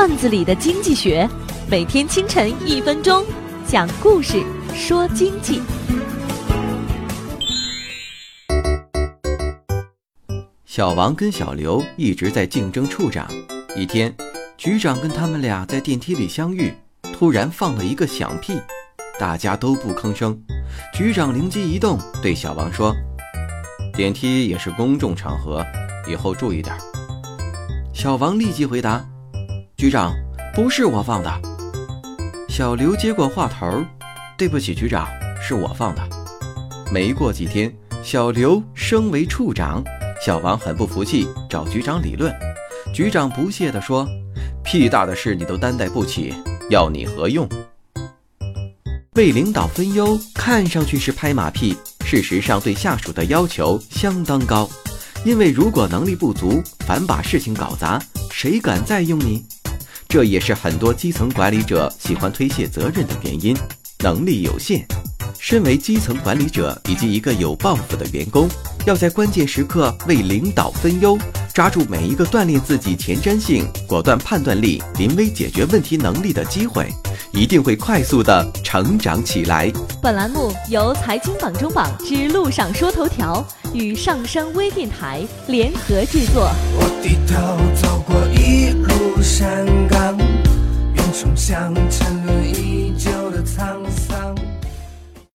段子里的经济学，每天清晨一分钟，讲故事说经济。小王跟小刘一直在竞争处长。一天，局长跟他们俩在电梯里相遇，突然放了一个响屁，大家都不吭声。局长灵机一动，对小王说：“电梯也是公众场合，以后注意点。”小王立即回答：“局长，不是我放的。”小刘接过话头：“对不起，局长，是我放的。”没过几天，小刘升为处长，小王很不服气，找局长理论。局长不屑地说：“屁大的事你都担待不起，要你何用？”为领导分忧，看上去是拍马屁，事实上对下属的要求相当高。因为如果能力不足，反把事情搞砸，谁敢再用你？这也是很多基层管理者喜欢推卸责任的原因。能力有限，身为基层管理者以及一个有抱负的员工，要在关键时刻为领导分忧，抓住每一个锻炼自己前瞻性、果断判断力、临危解决问题能力的机会，一定会快速的成长起来。本栏目由财经榜中榜之路上说头条与上山微电台联合制作。我低头走过一路山岗，云冲向沉沦已久。